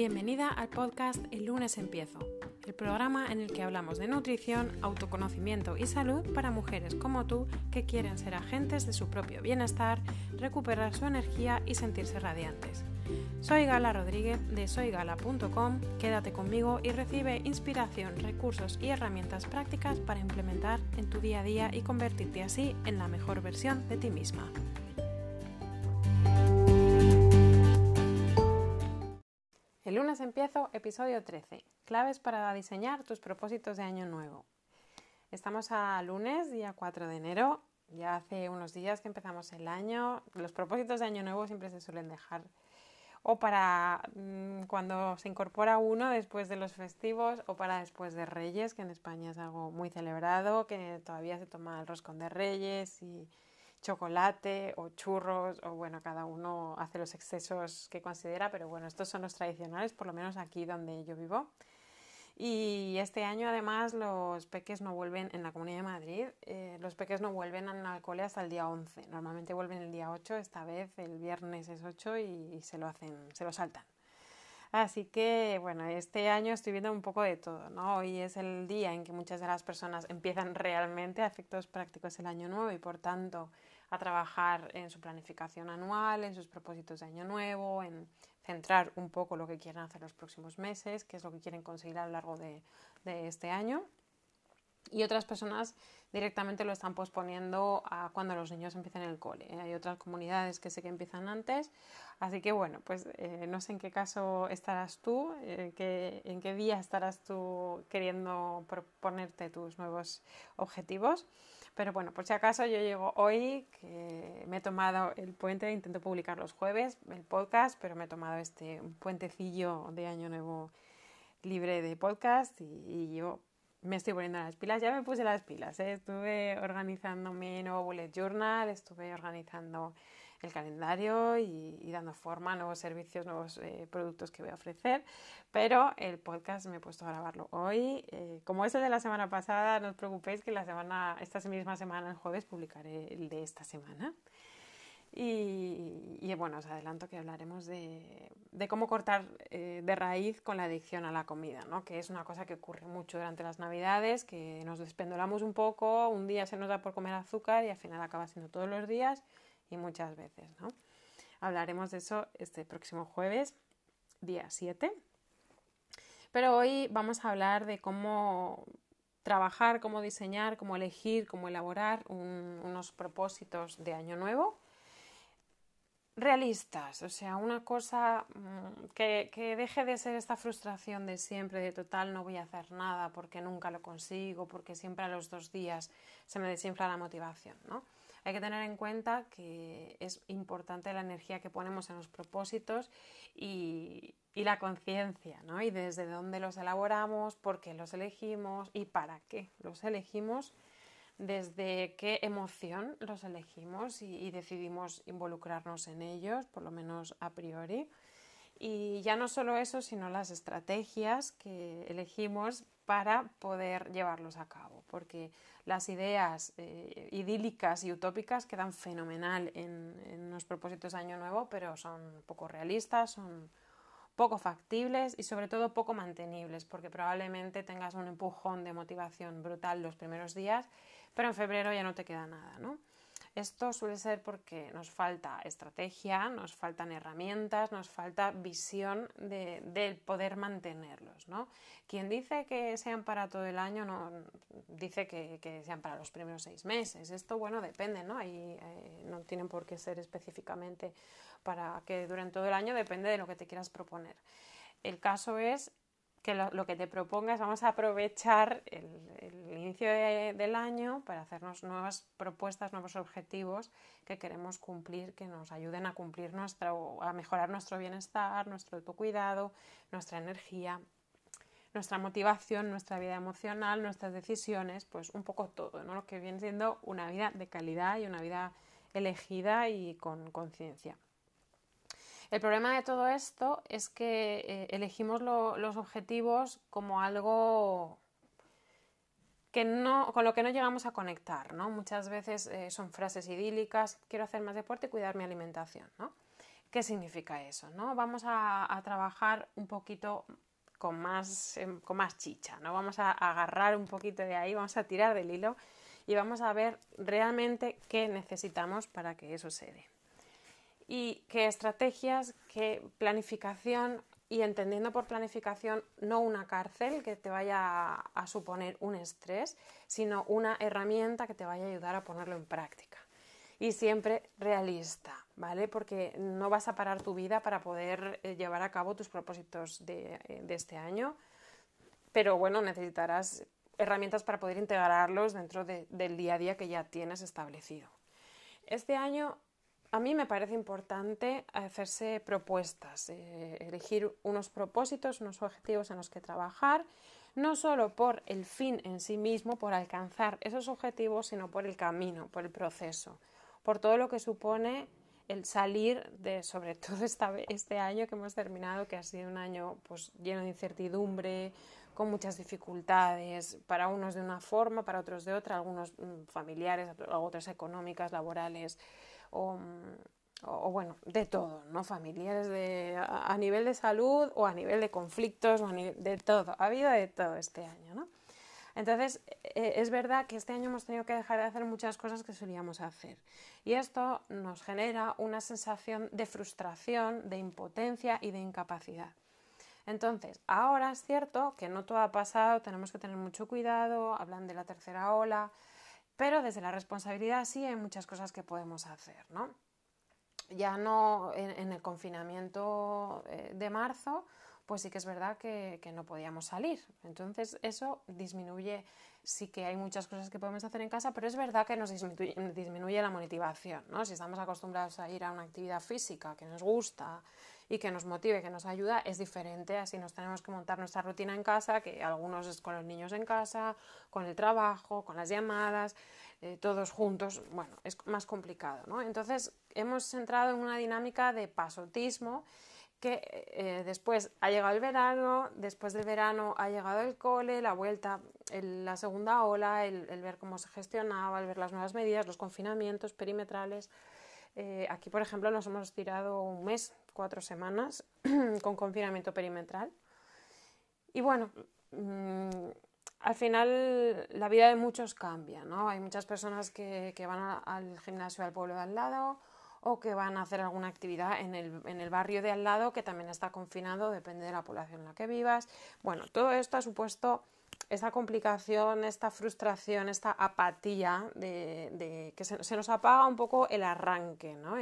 Bienvenida al podcast El lunes empiezo, el programa en el que hablamos de nutrición, autoconocimiento y salud para mujeres como tú que quieren ser agentes de su propio bienestar, recuperar su energía y sentirse radiantes. Soy Gala Rodríguez de soygala.com, quédate conmigo y recibe inspiración, recursos y herramientas prácticas para implementar en tu día a día y convertirte así en la mejor versión de ti misma. Empiezo episodio 13, claves para diseñar tus propósitos de año nuevo. Estamos a lunes, día 4 de enero, ya hace unos días que empezamos el año. Los propósitos de año nuevo siempre se suelen dejar o para mm, cuando se incorpora uno después de los festivos o para después de Reyes, que en España es algo muy celebrado, que todavía se toma el roscón de Reyes y chocolate o churros o bueno, cada uno hace los excesos que considera, pero bueno, estos son los tradicionales, por lo menos aquí donde yo vivo. Y este año además los peques no vuelven en la Comunidad de Madrid, eh, los peques no vuelven al cole hasta el día 11, normalmente vuelven el día 8, esta vez el viernes es 8 y, se lo hacen, se lo saltan. Así que, bueno, este año estoy viendo un poco de todo, ¿no? Hoy es el día en que muchas de las personas empiezan realmente a efectos prácticos el año nuevo y por tanto a trabajar en su planificación anual, en sus propósitos de año nuevo, en centrar un poco lo que quieren hacer los próximos meses, qué es lo que quieren conseguir a lo largo de, este año. Y otras personas directamente lo están posponiendo a cuando los niños empiecen el cole. Hay otras comunidades que sé que empiezan antes. Así que bueno, pues eh, no sé en qué caso estarás tú, eh, en qué día estarás tú queriendo proponerte tus nuevos objetivos. Pero bueno, por si acaso yo llego hoy, que me he tomado el puente, intento publicar los jueves el podcast, pero me he tomado este puentecillo de año nuevo libre de podcast y, yo me estoy poniendo las pilas. Ya me puse las pilas, ¿eh? estuve organizando mi nuevo bullet journal, estuve organizando el calendario y, dando forma a nuevos servicios, nuevos eh, productos que voy a ofrecer. Pero el podcast me he puesto a grabarlo hoy. Eh, como es el de la semana pasada, no os preocupéis que la semana, esta misma semana, el jueves, publicaré el de esta semana. Y, bueno, os adelanto que hablaremos de, cómo cortar eh, de raíz con la adicción a la comida, ¿no? que es una cosa que ocurre mucho durante las navidades, que nos despendolamos un poco, un día se nos da por comer azúcar y al final acaba siendo todos los días y muchas veces, ¿no? Hablaremos de eso este próximo jueves, día 7. Pero hoy vamos a hablar de cómo trabajar, cómo diseñar, cómo elegir, cómo elaborar unos propósitos de año nuevo realistas, o sea, una cosa mm, que, que, deje de ser esta frustración de siempre, de total no voy a hacer nada porque nunca lo consigo, porque siempre a los dos días se me desinfla la motivación, ¿no? Hay que tener en cuenta que es importante la energía que ponemos en los propósitos y, la conciencia, ¿no? Y desde dónde los elaboramos, por qué los elegimos y para qué los elegimos, desde qué emoción los elegimos y decidimos involucrarnos en ellos, por lo menos a priori. Y ya no solo eso, sino las estrategias que elegimos para poder llevarlos a cabo, porque las ideas eh, idílicas y utópicas quedan fenomenal en, los propósitos de Año Nuevo, pero son poco realistas, son poco factibles y sobre todo poco mantenibles, porque probablemente tengas un empujón de motivación brutal los primeros días, pero en febrero ya no te queda nada, ¿no? Esto suele ser porque nos falta estrategia, nos faltan herramientas, nos falta visión de, poder mantenerlos. ¿no? Quien dice que sean para todo el año no dice que, sean para los primeros seis meses. Esto, bueno, depende, ¿no? Ahí, eh, no tienen por qué ser específicamente para que duren todo el año, depende de lo que te quieras proponer. El caso es que lo, que te propongas, vamos a aprovechar el, inicio del año para hacernos nuevas propuestas, nuevos objetivos que queremos cumplir, que nos ayuden a cumplir nuestro, a mejorar nuestro bienestar, nuestro autocuidado, nuestra energía, nuestra motivación, nuestra vida emocional, nuestras decisiones, pues un poco todo, ¿no? Lo que viene siendo una vida de calidad y una vida elegida y con conciencia. El problema de todo esto es que eh, elegimos los objetivos como algo que no, con lo que no llegamos a conectar, ¿no? Muchas veces eh, son frases idílicas, quiero hacer más deporte y cuidar mi alimentación, ¿no? ¿Qué significa eso? ¿no? Vamos a, trabajar un poquito con más, em, con más chicha, ¿no? Vamos a agarrar un poquito de ahí, vamos a tirar del hilo y vamos a ver realmente qué necesitamos para que eso se dé. Y qué estrategias, qué planificación y entendiendo por planificación no una cárcel que te vaya a suponer un estrés, sino una herramienta que te vaya a ayudar a ponerlo en práctica y siempre realista, ¿vale? Porque no vas a parar tu vida para poder eh, llevar a cabo tus propósitos de, eh, de este año, pero bueno, necesitarás herramientas para poder integrarlos dentro de, del día a día que ya tienes establecido. Este año a mí me parece importante hacerse propuestas, eh, elegir unos propósitos, unos objetivos en los que trabajar, no solo por el fin en sí mismo, por alcanzar esos objetivos, sino por el camino, por el proceso por todo lo que supone el salir de, sobre todo este año que hemos terminado, que ha sido un año pues, lleno de incertidumbre, con muchas dificultades, para unos de una forma, para otros de otra, algunos mm, familiares, otras económicas, laborales, o, bueno, de todo, ¿no? Familiares de, a, nivel de salud o a nivel de conflictos, de todo. Ha habido de todo este año, ¿no? Entonces, eh, es verdad que este año hemos tenido que dejar de hacer muchas cosas que solíamos hacer. Y esto nos genera una sensación de frustración, de impotencia y de incapacidad. Entonces, ahora es cierto que no todo ha pasado, tenemos que tener mucho cuidado, hablan de la tercera ola, pero desde la responsabilidad sí hay muchas cosas que podemos hacer, ¿no? Ya no en, el confinamiento eh, de marzo, pues sí que es verdad que, no podíamos salir. Entonces eso disminuye, sí que hay muchas cosas que podemos hacer en casa, pero es verdad que nos disminuye, la motivación. ¿no? Si estamos acostumbrados a ir a una actividad física que nos gusta y que nos motive, que nos ayuda, es diferente. Así nos tenemos que montar nuestra rutina en casa, que algunos es con los niños en casa, con el trabajo, con las llamadas. Eh, todos juntos, bueno, es más complicado, ¿no? Entonces hemos entrado en una dinámica de pasotismo que eh, después ha llegado el verano, después del verano ha llegado el cole, la vuelta, la segunda ola, el, ver cómo se gestionaba, el ver las nuevas medidas, los confinamientos perimetrales. Eh, aquí, por ejemplo, nos hemos tirado un mes, cuatro semanas con confinamiento perimetral. Y bueno, mm, al final la vida de muchos cambia, ¿no? Hay muchas personas que, que van al gimnasio al pueblo de al lado, o que van a hacer alguna actividad en el, en el, barrio de al lado que también está confinado, depende de la población en la que vivas. Bueno, todo esto ha supuesto esta complicación, esta frustración, esta apatía de, que se, nos apaga un poco el arranque, ¿no?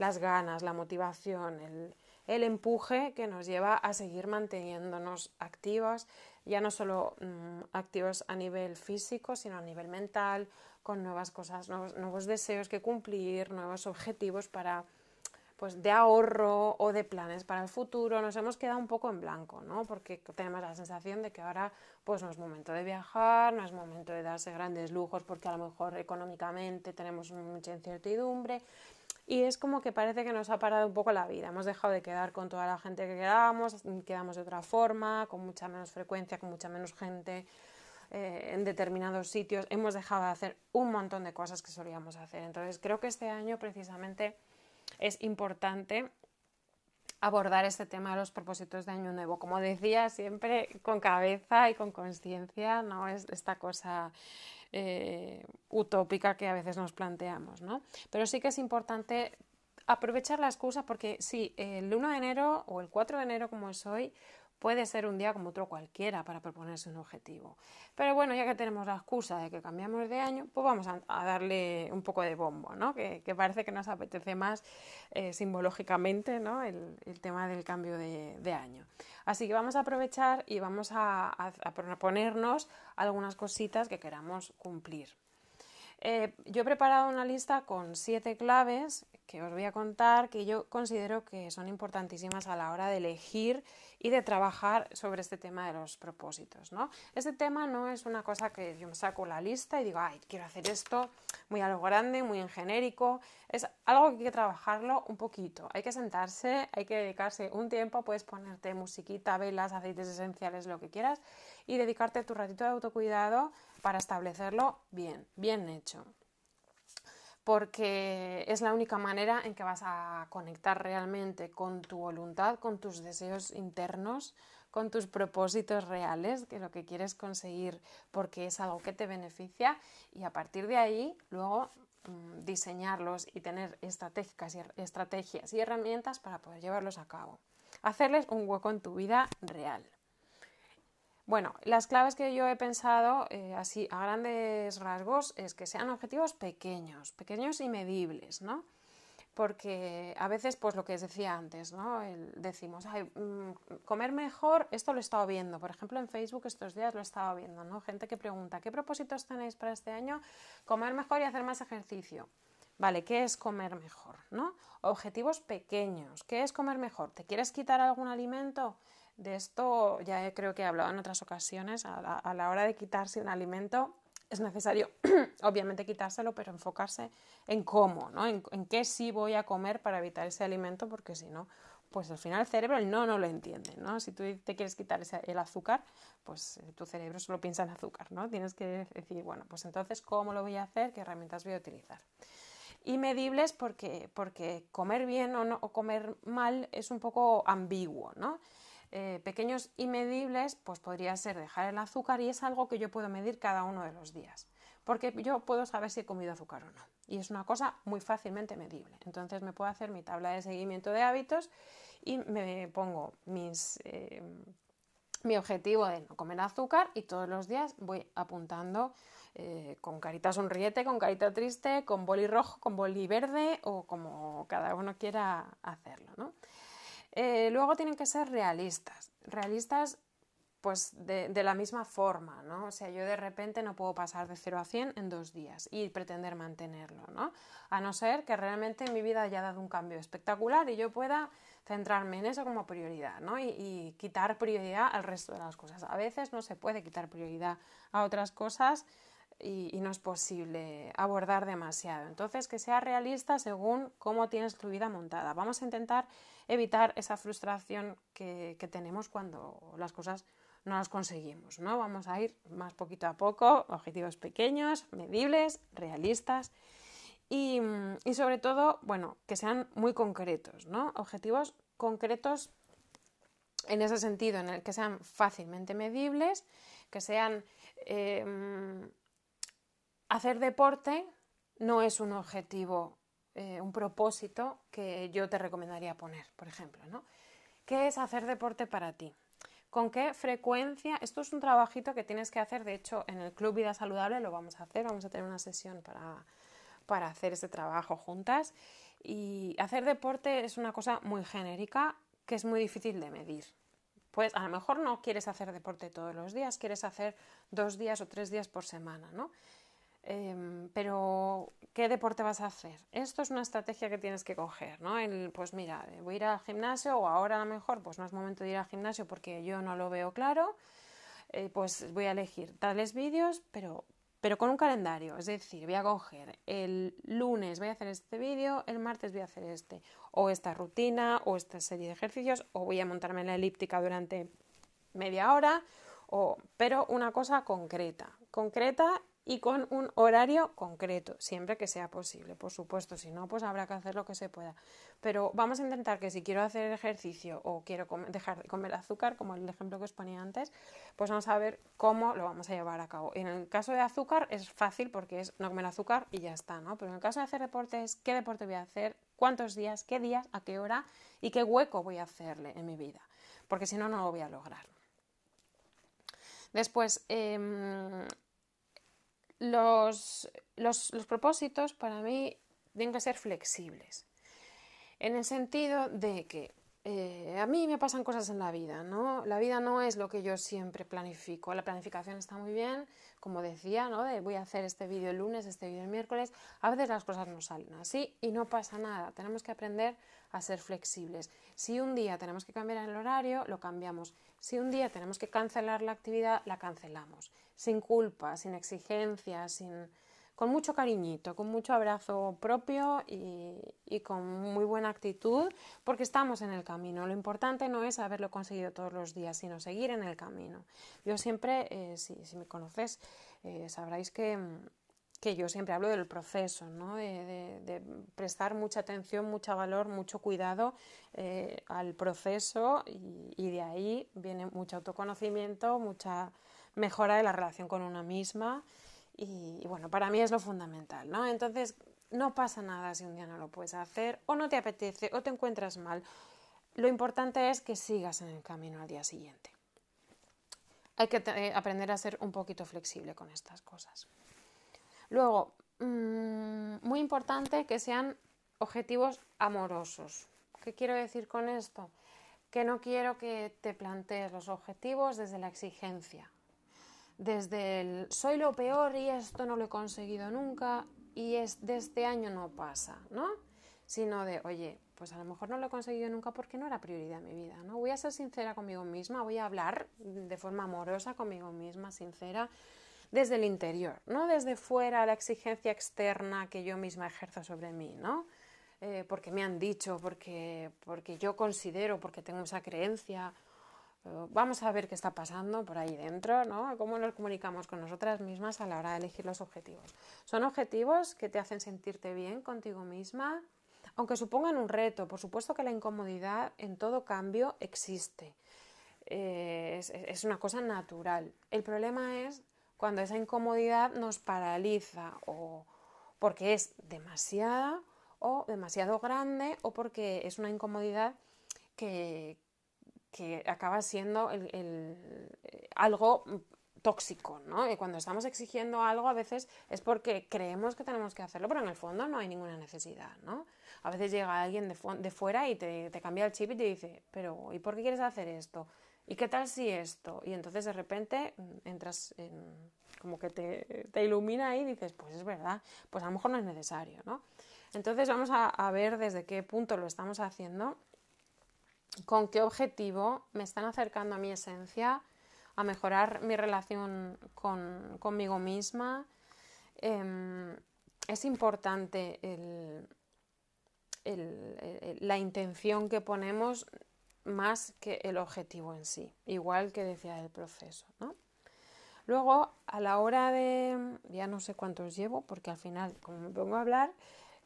Las ganas, la motivación, el, empuje que nos lleva a seguir manteniéndonos activos, ya no solo mmm, activos a nivel físico, sino a nivel mental, con nuevas cosas, nuevos, nuevos deseos que cumplir, nuevos objetivos para pues de ahorro o de planes para el futuro, nos hemos quedado un poco en blanco, ¿no? Porque tenemos la sensación de que ahora pues no es momento de viajar, no es momento de darse grandes lujos porque a lo mejor económicamente tenemos mucha incertidumbre y es como que parece que nos ha parado un poco la vida. Hemos dejado de quedar con toda la gente que quedábamos, quedamos de otra forma, con mucha menos frecuencia, con mucha menos gente, eh, en determinados sitios, hemos dejado de hacer un montón de cosas que solíamos hacer. Entonces creo que este año precisamente es importante abordar este tema de los propósitos de Año Nuevo. Como decía, siempre con cabeza y con conciencia, no es esta cosa eh, utópica que a veces nos planteamos, ¿no? Pero sí que es importante aprovechar la excusa porque sí, el 1 de enero o el 4 de enero como es hoy, Puede ser un día como otro cualquiera para proponerse un objetivo. Pero bueno, ya que tenemos la excusa de que cambiamos de año, pues vamos a, darle un poco de bombo, ¿no? Que, parece que nos apetece más eh, simbológicamente ¿no? el, tema del cambio de, de, año. Así que vamos a aprovechar y vamos a, a, a proponernos algunas cositas que queramos cumplir. Eh, yo he preparado una lista con siete claves que os voy a contar que yo considero que son importantísimas a la hora de elegir y de trabajar sobre este tema de los propósitos. ¿no? Este tema no es una cosa que yo me saco la lista y digo, ay, quiero hacer esto muy a lo grande, muy en genérico. Es algo que hay que trabajarlo un poquito. Hay que sentarse, hay que dedicarse un tiempo, puedes ponerte musiquita, velas, aceites esenciales, lo que quieras, y dedicarte tu ratito de autocuidado para establecerlo bien, bien hecho. porque es la única manera en que vas a conectar realmente con tu voluntad, con tus deseos internos, con tus propósitos reales, que lo que quieres conseguir porque es algo que te beneficia y a partir de ahí luego mm, diseñarlos y tener estrategias y, estrategias y herramientas para poder llevarlos a cabo. Hacerles un hueco en tu vida real. Bueno, las claves que yo he pensado, eh, así a grandes rasgos, es que sean objetivos pequeños, pequeños y medibles, ¿no? Porque a veces, pues lo que os decía antes, ¿no? decimos, mm, comer mejor, esto lo he estado viendo, por ejemplo en Facebook estos días lo he estado viendo, ¿no? Gente que pregunta, ¿qué propósitos tenéis para este año? Comer mejor y hacer más ejercicio. Vale, ¿qué es comer mejor? ¿no? Objetivos pequeños. ¿Qué es comer mejor? ¿Te quieres quitar algún alimento? De esto ya creo que he hablado en otras ocasiones. A la, hora de quitarse un alimento es necesario, obviamente, quitárselo, pero enfocarse en cómo, ¿no? En, qué sí voy a comer para evitar ese alimento, porque si no, pues al final el cerebro no no lo entiende, ¿no? Si tú te quieres quitar el azúcar, pues eh, tu cerebro solo piensa en azúcar, ¿no? Tienes que decir, bueno, pues entonces, ¿cómo lo voy a hacer? ¿Qué herramientas voy a utilizar? Y medibles porque, comer bien o, no, o comer mal es un poco ambiguo, ¿no? Eh, pequeños y medibles, pues podría ser dejar el azúcar y es algo que yo puedo medir cada uno de los días, porque yo puedo saber si he comido azúcar o no. Y es una cosa muy fácilmente medible. Entonces me puedo hacer mi tabla de seguimiento de hábitos y me pongo mis, eh, mi objetivo de no comer azúcar y todos los días voy apuntando eh, con carita sonriente, con carita triste, con boli rojo, con boli verde o como cada uno quiera hacerlo. ¿no? Eh, luego tienen que ser realistas. Realistas pues de, la misma forma, ¿no? O sea, yo de repente no puedo pasar de 0 a 100 en dos días y pretender mantenerlo, ¿no? A no ser que realmente mi vida haya dado un cambio espectacular y yo pueda centrarme en eso como prioridad, ¿no? Y, quitar prioridad al resto de las cosas. A veces no se puede quitar prioridad a otras cosas y, no es posible abordar demasiado. Entonces, que sea realista según cómo tienes tu vida montada. Vamos a intentar evitar esa frustración que, tenemos cuando las cosas no las conseguimos, ¿no? Vamos a ir más poquito a poco, objetivos pequeños, medibles, realistas y, sobre todo, bueno, que sean muy concretos, ¿no? Objetivos concretos en ese sentido, en el que sean fácilmente medibles, que sean em, hacer deporte no es un objetivo eh, un propósito que yo te recomendaría poner, por ejemplo, ¿no? ¿Qué es hacer deporte para ti? ¿Con qué frecuencia? Esto es un trabajito que tienes que hacer, de hecho, en el Club Vida Saludable lo vamos a hacer, vamos a tener una sesión para, para hacer este trabajo juntas. Y hacer deporte es una cosa muy genérica que es muy difícil de medir. Pues a lo mejor no quieres hacer deporte todos los días, quieres hacer dos días o tres días por semana, ¿no? Em, pero, ¿qué deporte vas a hacer? Esto es una estrategia que tienes que coger, ¿no? pues mira, voy a ir al gimnasio o ahora a lo mejor pues no es momento de ir al gimnasio porque yo no lo veo claro, eh, pues voy a elegir tales vídeos, pero, pero con un calendario, es decir, voy a coger el lunes voy a hacer este vídeo, el martes voy a hacer este, o esta rutina, o esta serie de ejercicios, o voy a montarme en la elíptica durante media hora, o, pero una cosa concreta, concreta y con un horario concreto, siempre que sea posible, por supuesto, si no, pues habrá que hacer lo que se pueda. Pero vamos a intentar que si quiero hacer ejercicio o quiero dejar de comer azúcar, como el ejemplo que os ponía antes, pues vamos a ver cómo lo vamos a llevar a cabo. En el caso de azúcar es fácil porque es no comer azúcar y ya está, ¿no? Pero en el caso de hacer deporte es qué deporte voy a hacer, cuántos días, qué días, a qué hora y qué hueco voy a hacerle en mi vida, porque si no, no lo voy a lograr. Después, em, los, los, propósitos para mí tienen que ser flexibles. En el sentido de que eh, a mí me pasan cosas en la vida, ¿no? La vida no es lo que yo siempre planifico. La planificación está muy bien, como decía, ¿no? De voy a hacer este vídeo el lunes, este vídeo el miércoles. A veces las cosas no salen así y no pasa nada. Tenemos que aprender a ser flexibles. Si un día tenemos que cambiar el horario, lo cambiamos. Si un día tenemos que cancelar la actividad, la cancelamos. Sin culpa, sin exigencias, sin... con mucho cariñito, con mucho abrazo propio y, con muy buena actitud, porque estamos en el camino. Lo importante no es haberlo conseguido todos los días, sino seguir en el camino. Yo siempre, eh, si, me conoces, eh, sabréis que que yo siempre hablo del proceso, ¿no? de, prestar mucha atención, mucho valor, mucho cuidado eh, al proceso y, de ahí viene mucho autoconocimiento, mucha mejora de la relación con una misma y, bueno, para mí es lo fundamental, ¿no? Entonces, no pasa nada si un día no lo puedes hacer o no te apetece o te encuentras mal. Lo importante es que sigas en el camino al día siguiente. Hay que eh, aprender a ser un poquito flexible con estas cosas. Luego, mm, muy importante que sean objetivos amorosos. ¿Qué quiero decir con esto? Que no quiero que te plantees los objetivos desde la exigencia, desde el soy lo peor y esto no lo he conseguido nunca y es de este año no pasa, ¿no? Sino de, oye, pues a lo mejor no lo he conseguido nunca porque no era prioridad en mi vida, ¿no? Voy a ser sincera conmigo misma, voy a hablar de forma amorosa conmigo misma, sincera, desde el interior, no desde fuera la exigencia externa que yo misma ejerzo sobre mí, ¿no? Eh, porque me han dicho, porque, porque yo considero, porque tengo esa creencia. Eh, vamos a ver qué está pasando por ahí dentro, ¿no? Cómo nos comunicamos con nosotras mismas a la hora de elegir los objetivos. Son objetivos que te hacen sentirte bien contigo misma, aunque supongan un reto. Por supuesto que la incomodidad en todo cambio existe. Eh, es, es, una cosa natural. El problema es cuando esa incomodidad nos paraliza o porque es demasiada o demasiado grande o porque es una incomodidad que, acaba siendo algo tóxico, ¿no? Y cuando estamos exigiendo algo a veces es porque creemos que tenemos que hacerlo, pero en el fondo no hay ninguna necesidad, ¿no? A veces llega alguien de, fuera y te, cambia el chip y te dice, pero ¿y por qué quieres hacer esto? ¿Y qué tal si esto? Y entonces de repente mm, entras en, como que te, te ilumina y dices, pues es verdad, pues a lo mejor no es necesario, ¿no? Entonces vamos a, ver desde qué punto lo estamos haciendo, con qué objetivo me están acercando a mi esencia, a mejorar mi relación con, conmigo misma. Em, es importante la intención que ponemos más que el objetivo en sí, igual que decía el proceso. ¿no? Luego, a la hora de, ya no sé cuántos llevo, porque al final, como me pongo a hablar,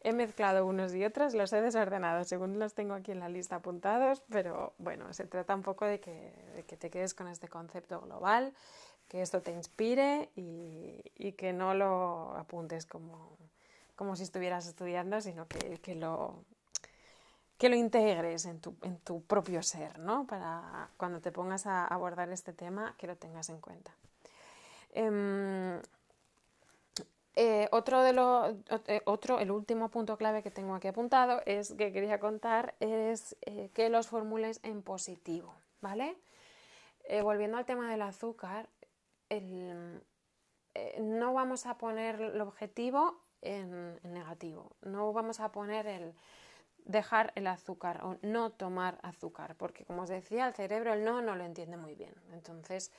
he mezclado unos y otros, los he desordenado según los tengo aquí en la lista apuntados, pero bueno, se trata un poco de que, te quedes con este concepto global, que esto te inspire y, que no lo apuntes como, como si estuvieras estudiando, sino que, que lo, que lo integres en tu, en tu propio ser, ¿no? Para cuando te pongas a abordar este tema, que lo tengas en cuenta. Em, eh, otro de los, eh, otro, el último punto clave que tengo aquí apuntado es que quería contar es eh, que los formules en positivo, ¿vale? volviendo al tema del azúcar, no vamos a poner el objetivo en negativo, no vamos a poner el dejar el azúcar o no tomar azúcar, porque como os decía, el cerebro el no no lo entiende muy bien. Entonces,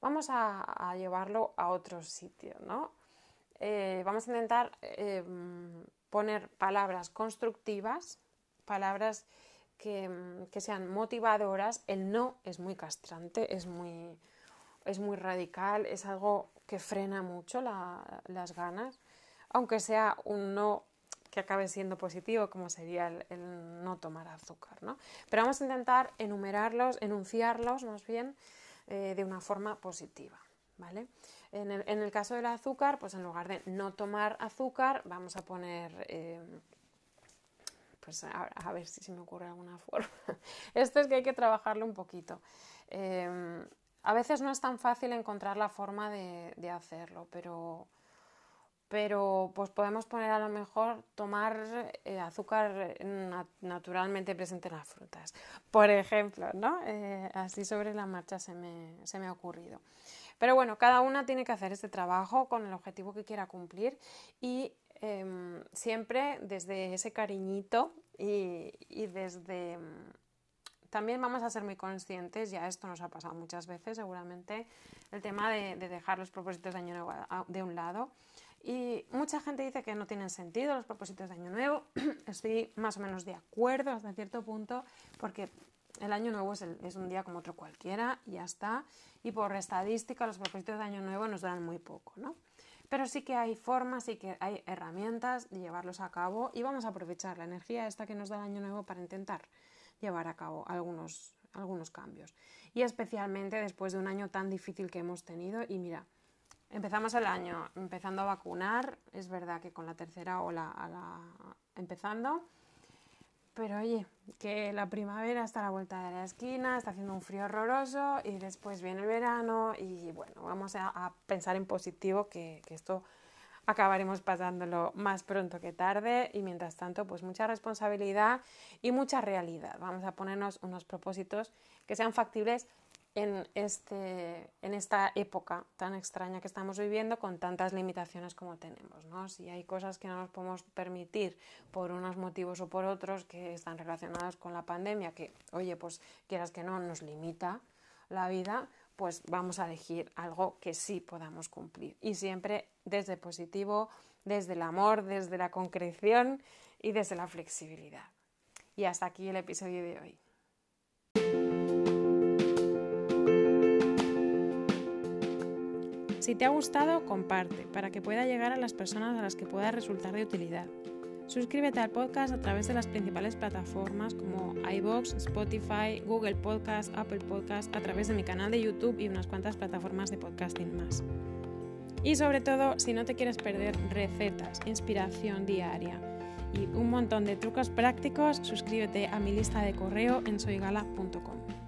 vamos a, llevarlo a otro sitio, ¿no? Eh, vamos a intentar eh, poner palabras constructivas, palabras que, sean motivadoras. El no es muy castrante, es muy, es muy radical, es algo que frena mucho las ganas, aunque sea un no que acabe siendo positivo, como sería el, no tomar azúcar. ¿no? Pero vamos a intentar enumerarlos, enunciarlos más bien eh, de una forma positiva. ¿vale? En, el, caso del azúcar, pues en lugar de no tomar azúcar, vamos a poner... Eh, pues a, ver si se me ocurre alguna forma. Esto es que hay que trabajarlo un poquito. Eh, a veces no es tan fácil encontrar la forma de hacerlo, pero pero pues podemos poner a lo mejor tomar eh, azúcar naturalmente presente en las frutas, por ejemplo, ¿no? Eh, así sobre la marcha se me, se me ha ocurrido. Pero bueno, cada una tiene que hacer este trabajo con el objetivo que quiera cumplir y em, siempre desde ese cariñito y, y desde... También vamos a ser muy conscientes, ya esto nos ha pasado muchas veces seguramente, el tema de, de dejar los propósitos de año nuevo de un lado y mucha gente dice que no tienen sentido los propósitos de Año Nuevo. Estoy más o menos de acuerdo hasta cierto punto porque el Año Nuevo es, un día como otro cualquiera y ya está. Y por estadística los propósitos de Año Nuevo nos duran muy poco, ¿no? Pero sí que hay formas, sí que hay herramientas de llevarlos a cabo y vamos a aprovechar la energía esta que nos da el año nuevo para intentar llevar a cabo algunos, algunos cambios. Y especialmente después de un año tan difícil que hemos tenido. Y mira, empezamos el año empezando a vacunar, es verdad que con la tercera ola a la, empezando, pero oye, que la primavera está a la vuelta de la esquina, está haciendo un frío horroroso y después viene el verano y bueno, vamos a, pensar en positivo que, que, esto acabaremos pasándolo más pronto que tarde y mientras tanto pues mucha responsabilidad y mucha realidad. Vamos a ponernos unos propósitos que sean factibles en, este, en esta época tan extraña que estamos viviendo con tantas limitaciones como tenemos. ¿no? Si hay cosas que no nos podemos permitir por unos motivos o por otros que están relacionados con la pandemia, que, oye, pues quieras que no, nos limita la vida, pues vamos a elegir algo que sí podamos cumplir. Y siempre desde positivo, desde el amor, desde la concreción y desde la flexibilidad. Y hasta aquí el episodio de hoy. Si te ha gustado, comparte para que pueda llegar a las personas a las que pueda resultar de utilidad. Suscríbete al podcast a través de las principales plataformas como iBox, Spotify, Google Podcast, Apple Podcast, a través de mi canal de YouTube y unas cuantas plataformas de podcasting más. Y sobre todo, si no te quieres perder recetas, inspiración diaria y un montón de trucos prácticos, suscríbete a mi lista de correo en soygala.com.